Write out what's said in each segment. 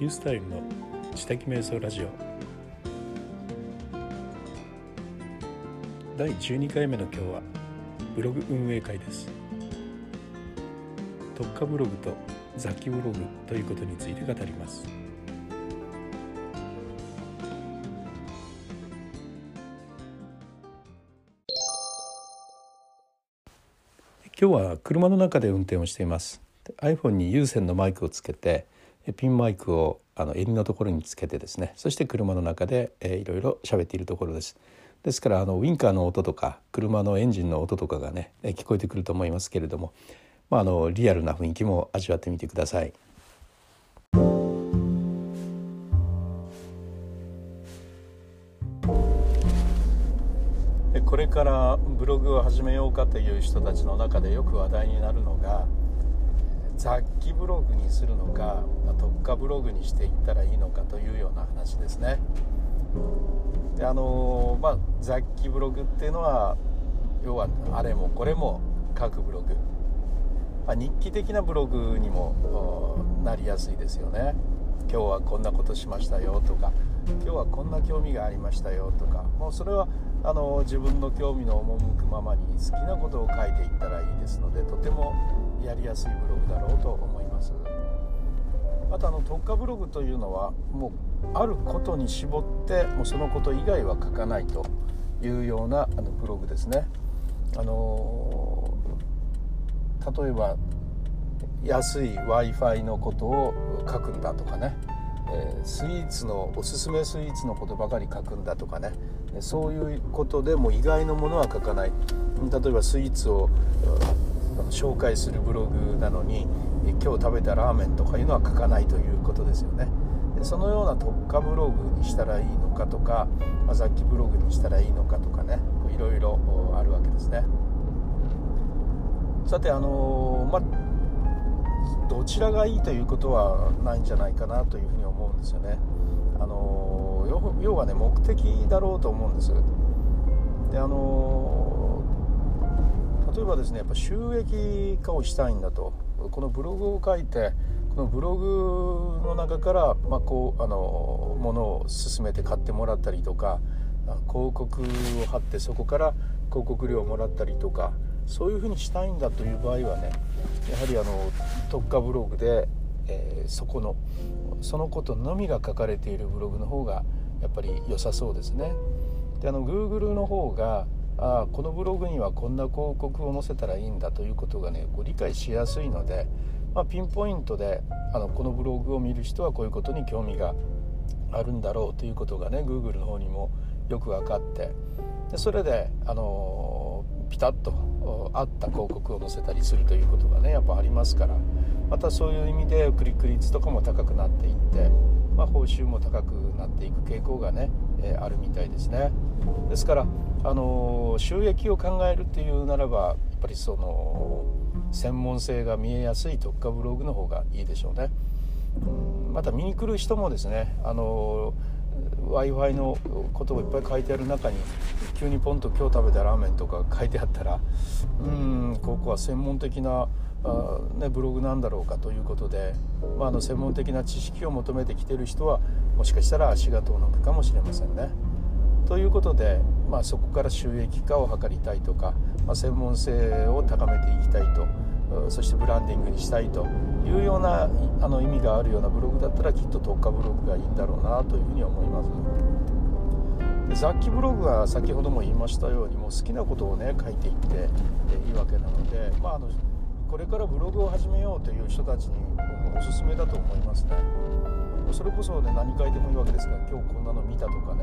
リュースタイルの知的瞑想ラジオ。第12回目の今日はブログ運営会です。特化ブログと雑記ブログということについて語ります。今日は車の中で運転をしています。iPhone に有線のマイクをつけてピンマイクをあの襟のところにつけてですね。そして車の中で、えー、いろいろ喋っているところです。ですからあのウィンカーの音とか車のエンジンの音とかがね聞こえてくると思いますけれども、まあ、あのリアルな雰囲気も味わってみてください。これからブログを始めようかという人たちの中でよく話題になるのが雑記ブログにするのか、まあ、特化ブログにしていったらいいのかというような話ですね。であのまあ、雑記ブログっていうのは要はあれもこれも書くブログ、まあ、日記的なブログにもなりやすいですよね。今日はこんなことしましたよとか今日はこんな興味がありましたよとかもうそれはあの自分の興味の赴くままに好きなことを書いていったらいいですのでとてもやりやすいブログだろうと思います。またあの特化ブログというのはもうあることに絞ってもうそのこと以外は書かないというようなあのブログですね。あの例えば安い w i f i のことを書くんだとかね。スイーツのおすすめスイーツのことばかり書くんだとかね。そういうことでも意外のものは書かない。例えばスイーツを紹介するブログなのに今日食べたラーメンとかいうのは書かないということですよねでそのような特化ブログにしたらいいのかとか、まあ、雑記ブログにしたらいいのかとかねいろいろあるわけですねさてあのまあどちらがいいということはないんじゃないかなというふうに思うんですよね。あの要はね目的だろうと思うんです。であの例えばですねやっぱ収益化をしたいんだとこのブログを書いてこのブログの中から、まあ、こうあのものを進めて買ってもらったりとか広告を貼ってそこから広告料をもらったりとかそういうふうにしたいんだという場合はねやはりあの特化ブログで、えー、そこのそのことのみが書かれているブログの方がやっぱり良さそうですね。であの Google の方があこのブログにはこんな広告を載せたらいいんだということがねご理解しやすいので、まあ、ピンポイントであのこのブログを見る人はこういうことに興味があるんだろうということがね Google の方にもよく分かってでそれであのピタッと合った広告を載せたりするということがねやっぱありますからまたそういう意味でクリック率とかも高くなっていって、まあ、報酬も高くなっていく傾向がね、えー、あるみたいですね。ですから、あのー、収益を考えるっていうならばやっぱりその専門性が見えやすい特化ブログの方がいいでしょうね。また見に来る人もですね、あのー w i f i のことをいっぱい書いてある中に急にポンと今日食べたラーメンとか書いてあったらうんここは専門的なあ、ね、ブログなんだろうかということで、まあ、あの専門的な知識を求めてきてる人はもしかしたら足が遠のくかもしれませんね。ということで、まあ、そこから収益化を図りたいとか、まあ、専門性を高めていきたいとそしてブランディングにしたいというようなあの意味があるようなブログだったらきっと特化ブログがいいんだろうなというふうに思います雑記ブログは先ほども言いましたようにもう好きなことをね書いていっていいわけなので、まあ、あのこれからブログを始めようという人たちにおすすめだと思いますねそれこそね何書いてもいいわけですが今日こんなの見たとかね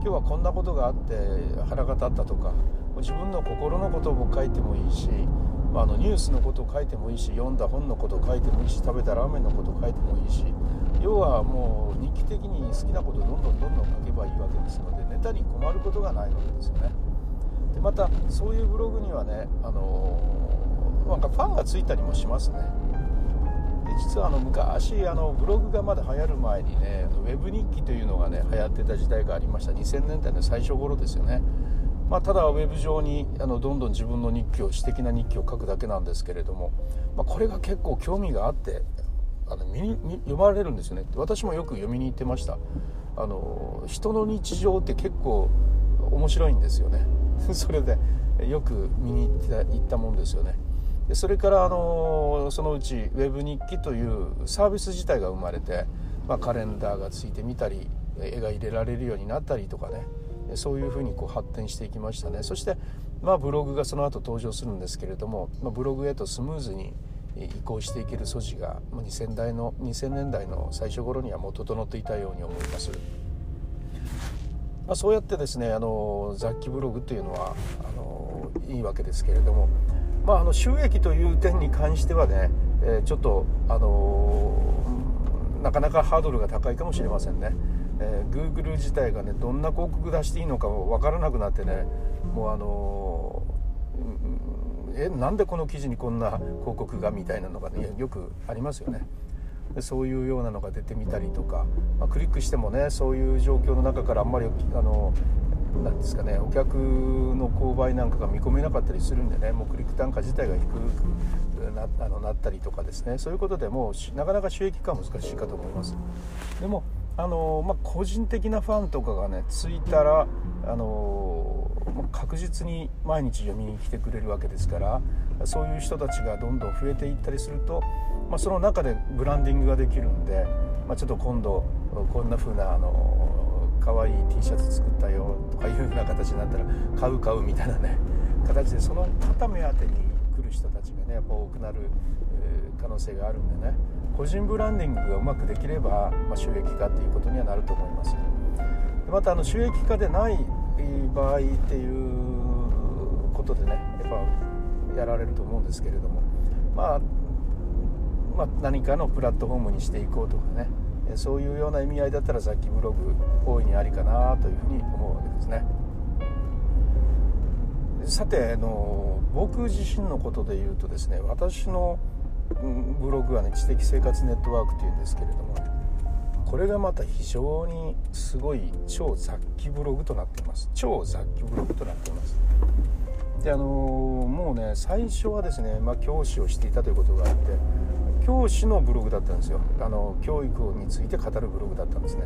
今日はこんなことがあって腹が立ったとか自分の心のことも書いてもいいしまあ、あのニュースのことを書いてもいいし読んだ本のことを書いてもいいし食べたラーメンのことを書いてもいいし要はもう日記的に好きなことをどんどんどんどん書けばいいわけですのでネタに困ることがないわけですよね。でまたそういうブログにはね、あのなんかファンがついたりもしますね。で実はあの昔あのブログがまだ流行る前にねウェブ日記というのがね流行ってた時代がありました。2000年代の最初頃ですよね。まあ、ただウェブ上にあのどんどん自分の日記を私的な日記を書くだけなんですけれども、まあ、これが結構興味があってあの見に読まれるんですよね。私もよく読みに行ってました。あの人の日常って結構面白いんですよね。それでよく見に行って行ったもんですよね。でそれからあのそのうちウェブ日記というサービス自体が生まれて、まあ、カレンダーがついてみたり絵が入れられるようになったりとかねそういうふうにこう発展していきましたねそして、まあ、ブログがその後登場するんですけれども、まあ、ブログへとスムーズに移行していける素地が 2000, 代の2000年代の最初頃にはもう整っていたように思います。まあ、そうやってですねあの雑記ブログというのはあのいいわけですけれども、まあ、あの収益という点に関してはね、えー、ちょっとあのなかなかハードルが高いかもしれませんね。えー、Google 自体がねどんな広告出していいのかも分からなくなってねもうあのー、えなんでこの記事にこんな広告がみたいなのがねよくありますよね。そういうようなのが出てみたりとか、まあ、クリックしてもねそういう状況の中からあんまりあのなんですかねお客の購買なんかが見込めなかったりするんでねもうクリック単価自体が低くなあのなったりとかですねそういうことでもうなかなか収益化は難しいかと思います。でもあの、まあ、個人的なファンとかがねついたらあの確実に毎日読みに来てくれるわけですからそういう人たちがどんどん増えていったりすると、まあ、その中でブランディングができるんで、まあ、ちょっと今度こんな風なあの可愛い T シャツ作ったよとかいう風な形になったら買う買うみたいなね形でその方目当てに来る人たちがねやっぱ多くなる可能性があるんでね個人ブランディングがうまくできれば、まあ、収益化っていうことにはなると思います。またあの収益化でない場合っていうことでねやっぱやられると思うんですけれども、まあ、まあ何かのプラットフォームにしていこうとかねそういうような意味合いだったらさっきブログ大いにありかなというふうに思うわけですね。さてあの僕自身のことで言うとですね私のブログはね知的生活ネットワークというんですけれどもこれがまた非常にすごい超雑記ブログとなっています。超雑記ブログとなっています。であのもうね最初はですね、まあ、教師をしていたということがあって教師のブログだったんですよ。あの教育について語るブログだったんですね。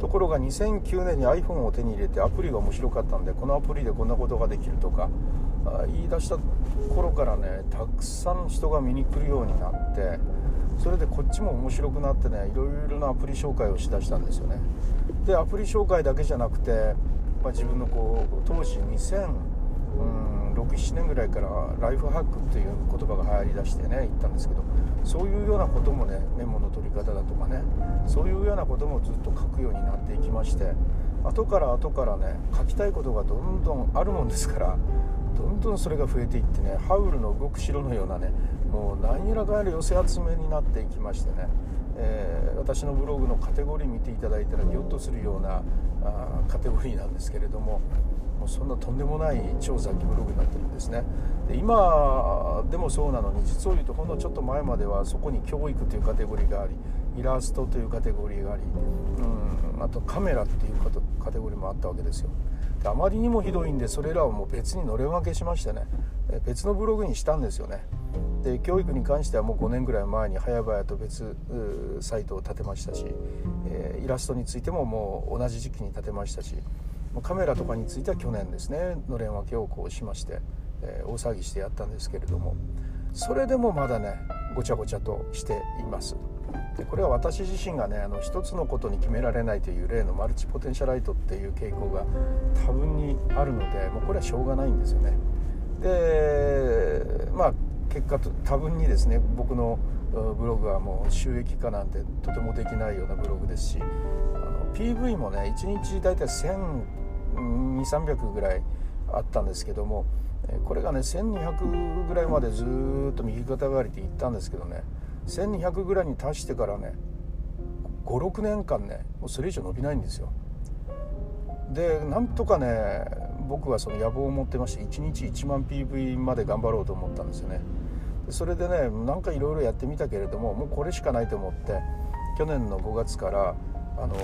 ところが2009年に iPhone を手に入れてアプリが面白かったんでこのアプリでこんなことができるとか言い出した頃からねたくさん人が見に来るようになってそれでこっちも面白くなってねいろいろなアプリ紹介をしだしたんですよね。でアプリ紹介だけじゃなくて、まあ、自分のこう当時2006-7年ぐらいからライフハックっていう言葉が流行りだしてね言ったんですけどそういうようなこともねメモの取り方だとかねそういうようなこともずっと書くようになっていきまして後から後からね書きたいことがどんどんあるもんですからどんどんそれが増えていってねハウルの動く城のようなねもう何やらかやら寄せ集めになっていきましてね、えー、私のブログのカテゴリー見ていただいたらギョッとするようなあカテゴリーなんですけれどももうそんなとんでもない超雑記ブログになってるんですね。で今でもそうなのに実を言うとほんのちょっと前まではそこに教育というカテゴリーがありイラストというカテゴリーがあり、うん、あとカメラっていうカテゴリーもあったわけですよ。であまりにもひどいんでそれらをもう別にのれ分けしましてね別のブログにしたんですよね。で教育に関してはもう5年ぐらい前に早々と別サイトを立てましたし、えー、イラストについてももう同じ時期に立てましたしカメラとかについては去年ですねのれん分けをこうしまして、えー、大騒ぎしてやったんですけれどもそれでもまだねごちゃごちゃとしています。でこれは私自身がねあの一つのことに決められないという例のマルチポテンシャライトっていう傾向が多分にあるのでもうこれはしょうがないんですよね。でまあ結果と多分にですね僕のブログはもう収益化なんてとてもできないようなブログですしあの PV もね1日大体1200300ぐらいあったんですけどもこれがね1200ぐらいまでずっと右肩上がりでいったんですけどね1200ぐらいに達してからね56年間ねもうそれ以上伸びないんですよ。でなんとかね僕はその野望を持ってまして1日1万 PV まで頑張ろうと思ったんですよね。それでねなんかいろいろやってみたけれどももうこれしかないと思って去年の5月からあの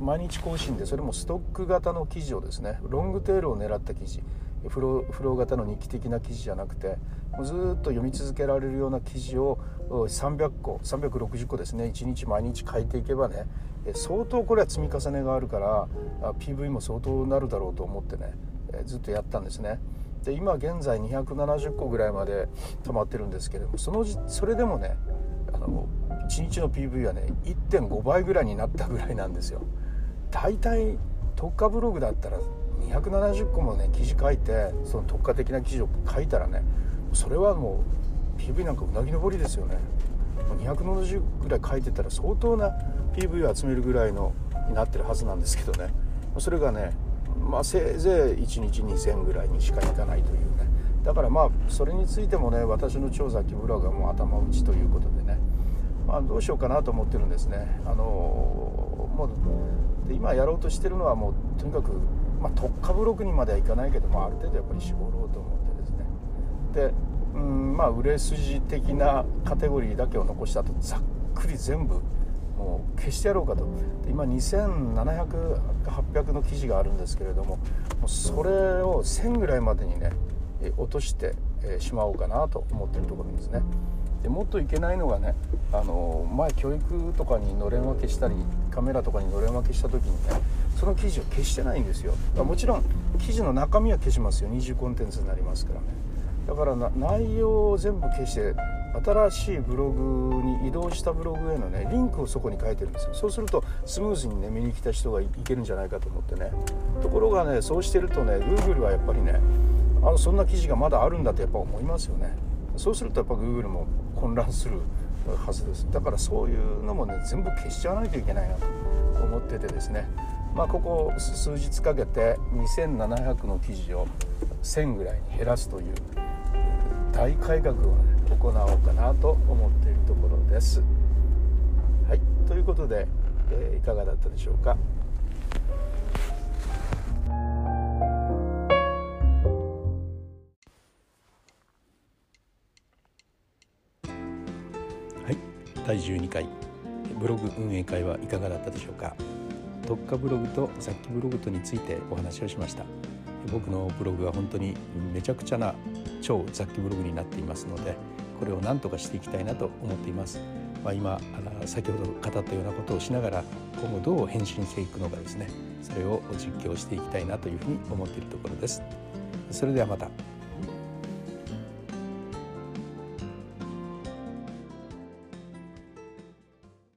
毎日更新でそれもストック型の記事をですねロングテールを狙った記事フロフロー型の日記的な記事じゃなくてずっと読み続けられるような記事を300個360個ですね1日毎日書いていけばね相当これは積み重ねがあるから PV も相当なるだろうと思ってねずっとやったんですね。で今現在270個ぐらいまで溜まってるんですけれどもそのそれでもねあの1日の PV はね1.5倍ぐらいになったぐらいなんですよ。大体特化ブログだったら270個もね記事書いてその特化的な記事を書いたらねそれはもう PV なんかうなぎ登りですよね270ぐらい書いてたら相当な PV を集めるぐらいのになってるはずなんですけどねそれがねまあせいぜい1日2000ぐらいにしかいかないというね。だからまあそれについてもね私の超雑記ブログはもう頭打ちということでね。まあどうしようかなと思ってるんですね。あのもう今やろうとしてるのはもうとにかくまあ、特化ブログにまではいかないけどもある程度やっぱり絞ろうと思ってですね。でうんまあ売れ筋的なカテゴリーだけを残したとざっくり全部もう消してやろうかと。今2700800の記事があるんですけれどもそれを1000ぐらいまでにね落としてしまおうかなと思ってるところですね。でもっといけないのがねあの前教育とかにのれん分けしたりカメラとかにのれん分けした時にねその記事を消してないんですよ。もちろん記事の中身は消しますよ。二重コンテンツになりますからね。だから内容を全部消して新しいブログに移動したブログへのねリンクをそこに書いてるんですよ。そうするとスムーズにね見に来た人がいけるんじゃないかと思ってね。ところがねそうしてるとね Google はやっぱりねあのそんな記事がまだあるんだってやっぱ思いますよね。そうするとやっぱ Google も混乱するはずです。だからそういうのもね全部消しちゃわないといけないなと思っててですね。まあ、ここ数日かけて2700の記事を1000ぐらいに減らすという大改革を、ね、行おうかなと思っているところです。はいということで、えー、いかがだったでしょうか？はい第12回ブログ運営会はいかがだったでしょうか？特化ブログと雑記ブログとについてお話をしました僕のブログは本当にめちゃくちゃな超雑記ブログになっていますのでこれを何とかしていきたいなと思っています、まあ、今先ほど語ったようなことをしながら今後どう返信していくのかですね。それを実況していきたいなというふうに思っているところです。それではまた。